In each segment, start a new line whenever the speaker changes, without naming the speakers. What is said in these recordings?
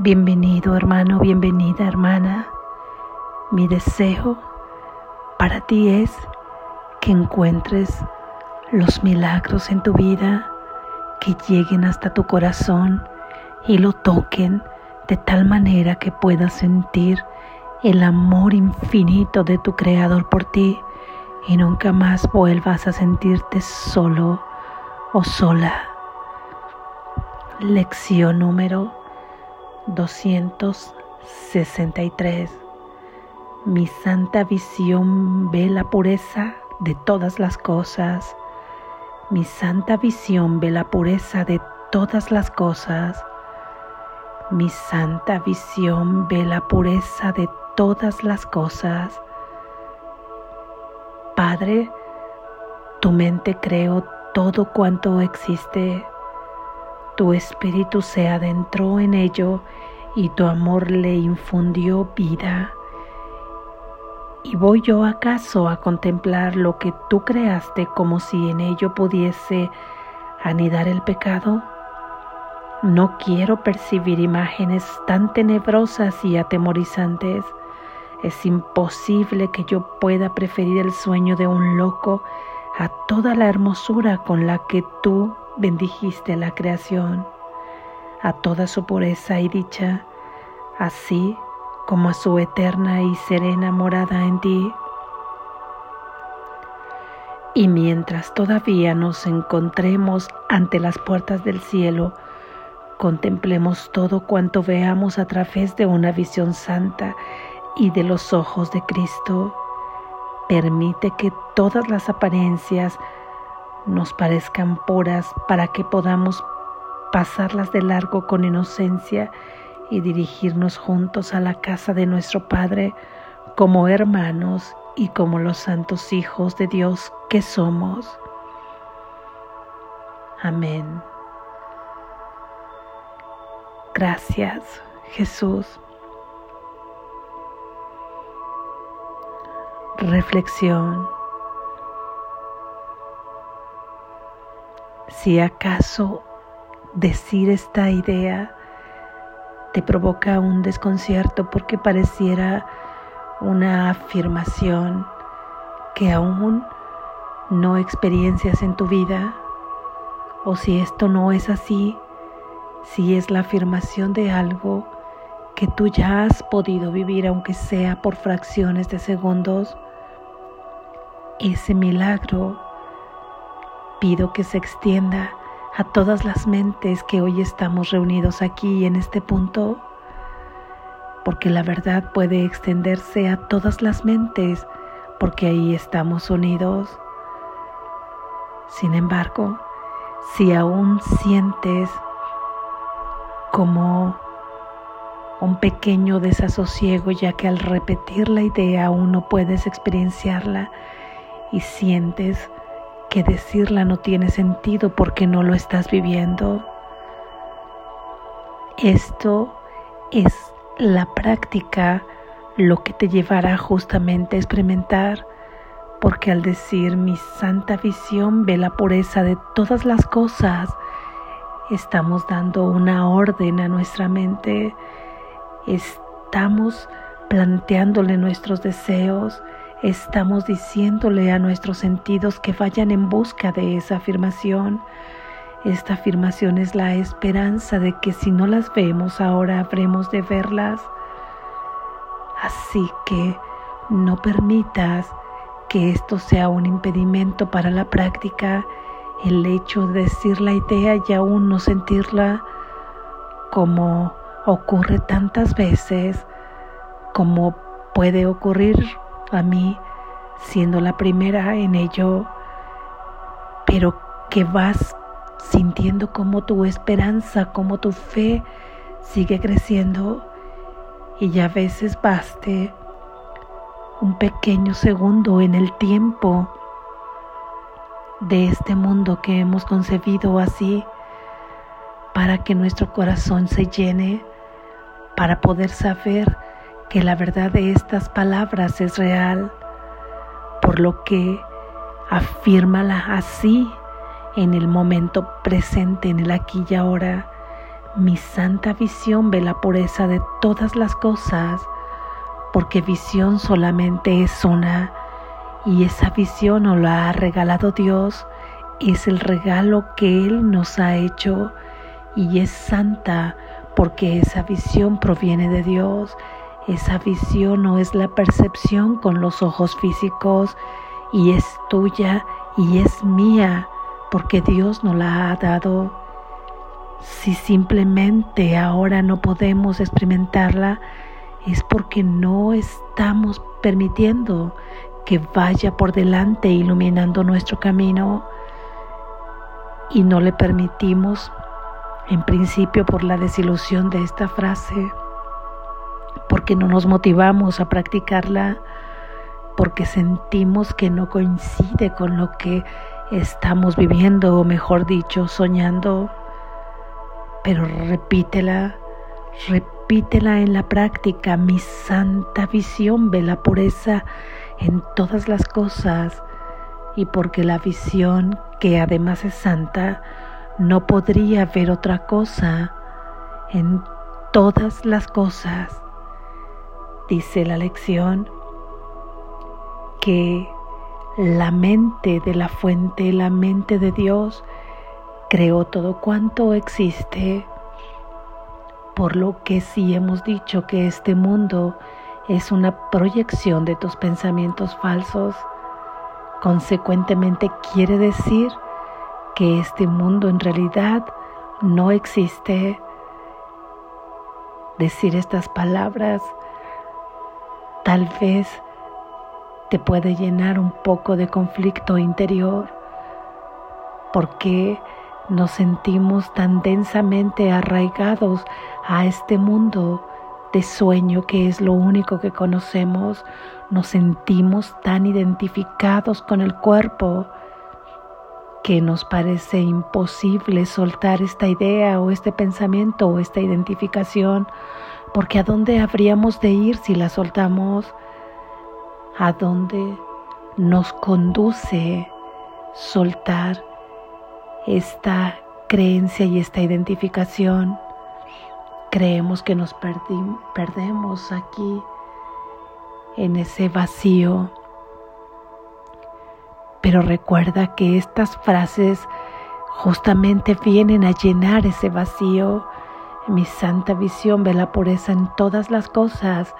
Bienvenido hermano, bienvenida hermana. Mi deseo para ti es que encuentres los milagros en tu vida, que lleguen hasta tu corazón y lo toquen de tal manera que puedas sentir el amor infinito de tu Creador por ti y nunca más vuelvas a sentirte solo o sola. Lección número 263. Mi santa visión ve la pureza de todas las cosas. Mi santa visión ve la pureza de todas las cosas. Mi santa visión ve la pureza de todas las cosas. Padre, tu mente creó todo cuanto existe tu espíritu se adentró en ello y tu amor le infundió vida. ¿Y voy yo acaso a contemplar lo que tú creaste como si en ello pudiese anidar el pecado? No quiero percibir imágenes tan tenebrosas y atemorizantes. Es imposible que yo pueda preferir el sueño de un loco a toda la hermosura con la que tú bendijiste la creación, a toda su pureza y dicha, así como a su eterna y serena morada en ti. Y mientras todavía nos encontremos ante las puertas del cielo, contemplemos todo cuanto veamos a través de una visión santa y de los ojos de Cristo. Permite que todas las apariencias nos parezcan puras para que podamos pasarlas de largo con inocencia y dirigirnos juntos a la casa de nuestro Padre como hermanos y como los santos hijos de Dios que somos. Amén. Gracias, Jesús. Reflexión. Si acaso decir esta idea te provoca un desconcierto porque pareciera una afirmación que aún no experiencias en tu vida, o si esto no es así, si es la afirmación de algo que tú ya has podido vivir, aunque sea por fracciones de segundos, ese milagro pido que se extienda a todas las mentes que hoy estamos reunidos aquí en este punto, porque la verdad puede extenderse a todas las mentes, porque ahí estamos unidos. Sin embargo, si aún sientes como un pequeño desasosiego, ya que al repetir la idea aún no puedes experienciarla y sientes que decirla no tiene sentido porque no lo estás viviendo. Esto es la práctica lo que te llevará justamente a experimentar, porque al decir mi santa visión ve la pureza de todas las cosas, estamos dando una orden a nuestra mente, estamos planteándole nuestros deseos, estamos diciéndole a nuestros sentidos que vayan en busca de esa afirmación. Esta afirmación es la esperanza de que si no las vemos ahora habremos de verlas. Así que no permitas que esto sea un impedimento para la práctica, el hecho de decir la idea y aún no sentirla como ocurre tantas veces, como puede ocurrir a mí siendo la primera en ello, pero que vas sintiendo como tu esperanza, como tu fe sigue creciendo y ya a veces baste un pequeño segundo en el tiempo de este mundo que hemos concebido así para que nuestro corazón se llene, para poder saber que la verdad de estas palabras es real, por lo que afírmala así en el momento presente, en el aquí y ahora. Mi santa visión ve la pureza de todas las cosas, porque visión solamente es una, y esa visión nos la ha regalado Dios, es el regalo que Él nos ha hecho, y es santa, porque esa visión proviene de Dios. Esa visión no es la percepción con los ojos físicos, y es tuya y es mía, porque Dios nos la ha dado. Si simplemente ahora no podemos experimentarla, es porque no estamos permitiendo que vaya por delante iluminando nuestro camino y no le permitimos, en principio por la desilusión de esta frase, porque no nos motivamos a practicarla, porque sentimos que no coincide con lo que estamos viviendo, o mejor dicho, soñando. Pero repítela, repítela en la práctica. Mi santa visión ve la pureza en todas las cosas y porque la visión, que además es santa, no podría ver otra cosa en todas las cosas. Dice la lección, que la mente de la fuente, la mente de Dios, creó todo cuanto existe, por lo que si hemos dicho que este mundo es una proyección de tus pensamientos falsos, consecuentemente quiere decir que este mundo en realidad no existe. Decir estas palabras tal vez te puede llenar un poco de conflicto interior. Porque nos sentimos tan densamente arraigados a este mundo de sueño que es lo único que conocemos, nos sentimos tan identificados con el cuerpo que nos parece imposible soltar esta idea o este pensamiento o esta identificación, porque ¿a dónde habríamos de ir si la soltamos? a dónde nos conduce soltar esta creencia y esta identificación. Creemos que nos perdemos aquí en ese vacío. Pero recuerda que estas frases justamente vienen a llenar ese vacío. Mi santa visión ve la pureza en todas las cosas.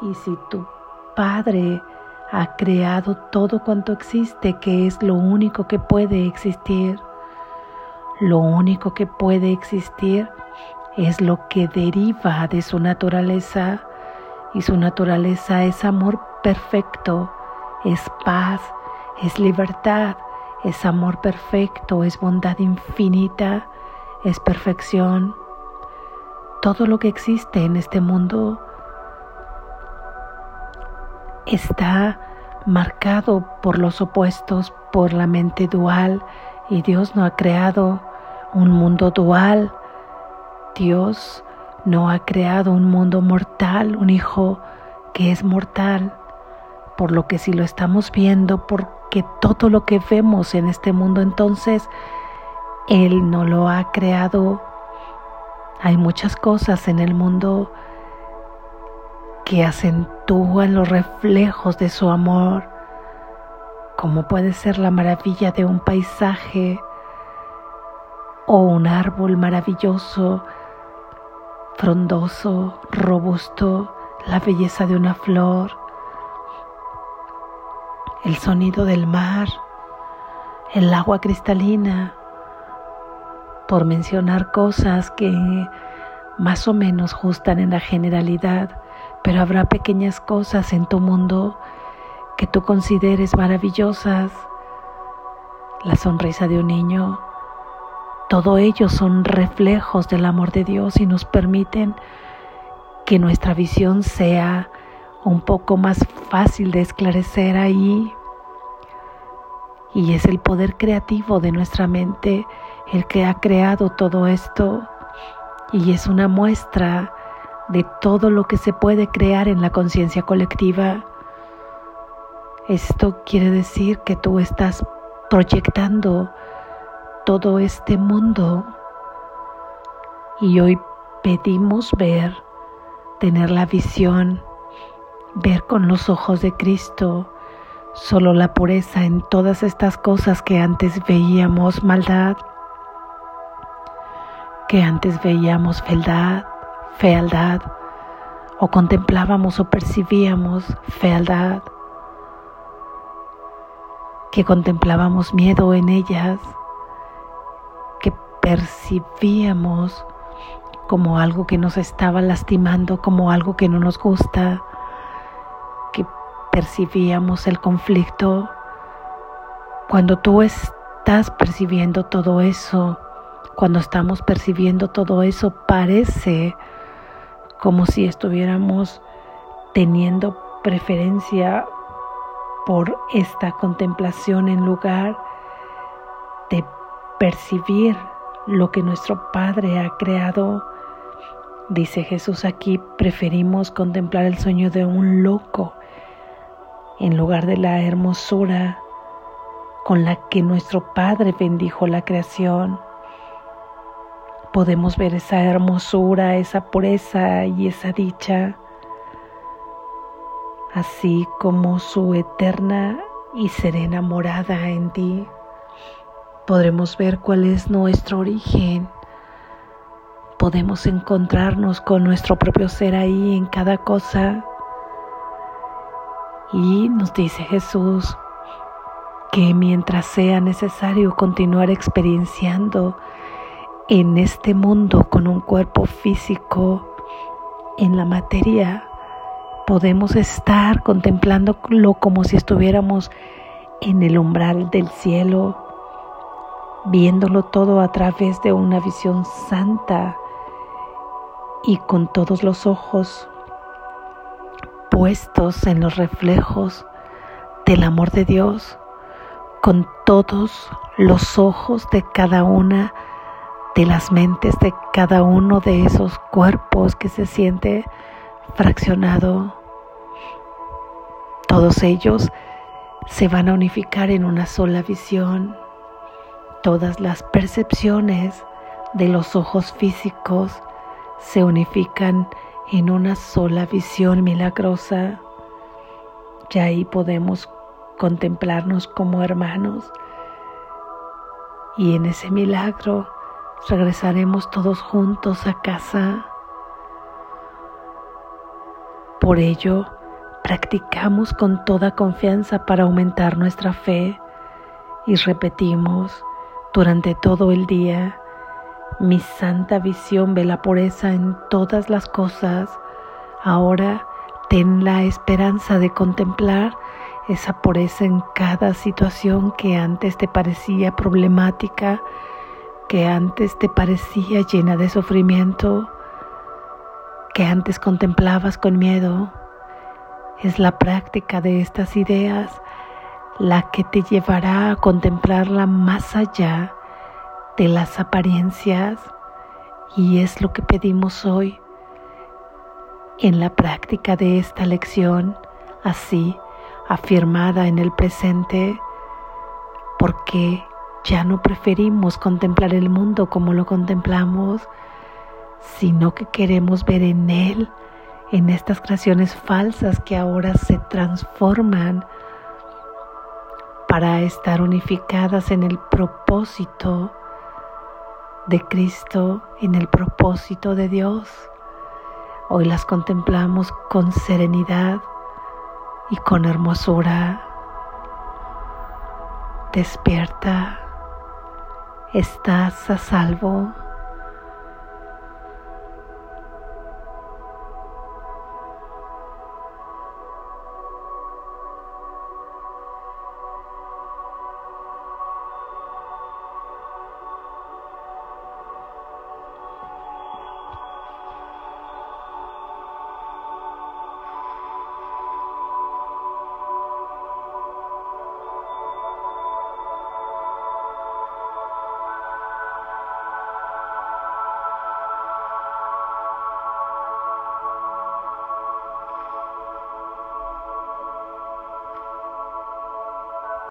Y si tú Padre ha creado todo cuanto existe, que es lo único que puede existir. Lo único que puede existir es lo que deriva de su naturaleza y su naturaleza es amor perfecto, es paz, es libertad, es amor perfecto, es bondad infinita, es perfección. Todo lo que existe en este mundo está marcado por los opuestos, por la mente dual, y Dios no ha creado un mundo dual. Dios no ha creado un mundo mortal, un hijo que es mortal. Por lo que si lo estamos viendo, porque todo lo que vemos en este mundo entonces, Él no lo ha creado. Hay muchas cosas en el mundo que acentúan los reflejos de su amor, como puede ser la maravilla de un paisaje o un árbol maravilloso, frondoso, robusto, la belleza de una flor, el sonido del mar, el agua cristalina, por mencionar cosas que más o menos justan en la generalidad pero habrá pequeñas cosas en tu mundo que tú consideres maravillosas. La sonrisa de un niño, todo ello son reflejos del amor de Dios y nos permiten que nuestra visión sea un poco más fácil de esclarecer ahí. Y es el poder creativo de nuestra mente el que ha creado todo esto. Y es una muestra de todo lo que se puede crear en la conciencia colectiva. Esto quiere decir que tú estás proyectando todo este mundo Y hoy pedimos ver, tener la visión, ver con los ojos de Cristo solo la pureza en todas estas cosas que antes veíamos maldad, que antes veíamos fealdad, fealdad, o contemplábamos o percibíamos fealdad, que contemplábamos miedo en ellas, que percibíamos como algo que nos estaba lastimando, como algo que no nos gusta, que percibíamos el conflicto. Cuando tú estás percibiendo todo eso, cuando estamos percibiendo todo eso, parece como si estuviéramos teniendo preferencia por esta contemplación en lugar de percibir lo que nuestro Padre ha creado Dice Jesús aquí, preferimos contemplar el sueño de un loco en lugar de la hermosura con la que nuestro Padre bendijo la creación. Podemos ver esa hermosura, esa pureza y esa dicha, así como su eterna y serena morada en ti. Podremos ver cuál es nuestro origen podemos encontrarnos con nuestro propio ser ahí en cada cosa. Y nos dice Jesús que mientras sea necesario continuar experienciando en este mundo con un cuerpo físico en la materia, podemos estar contemplándolo como si estuviéramos en el umbral del cielo, viéndolo todo a través de una visión santa y con todos los ojos puestos en los reflejos del amor de Dios, con todos los ojos de cada una de las mentes de cada uno de esos cuerpos que se siente fraccionado. Todos ellos se van a unificar en una sola visión. Todas las percepciones de los ojos físicos se unifican en una sola visión milagrosa. Ya ahí podemos contemplarnos como hermanos y en ese milagro regresaremos todos juntos a casa. Por ello, practicamos con toda confianza para aumentar nuestra fe y repetimos durante todo el día mi santa visión ve la pureza en todas las cosas. Ahora ten la esperanza de contemplar esa pureza en cada situación que antes te parecía problemática, que antes te parecía llena de sufrimiento, que antes contemplabas con miedo. Es la práctica de estas ideas la que te llevará a contemplarla más allá de las apariencias y es lo que pedimos hoy en la práctica de esta lección, así afirmada en el presente, porque ya no preferimos contemplar el mundo como lo contemplamos, sino que queremos ver en él, en estas creaciones falsas que ahora se transforman para estar unificadas en el propósito de Cristo en el propósito de Dios. Hoy las contemplamos con serenidad y con hermosura. Despierta, estás a salvo.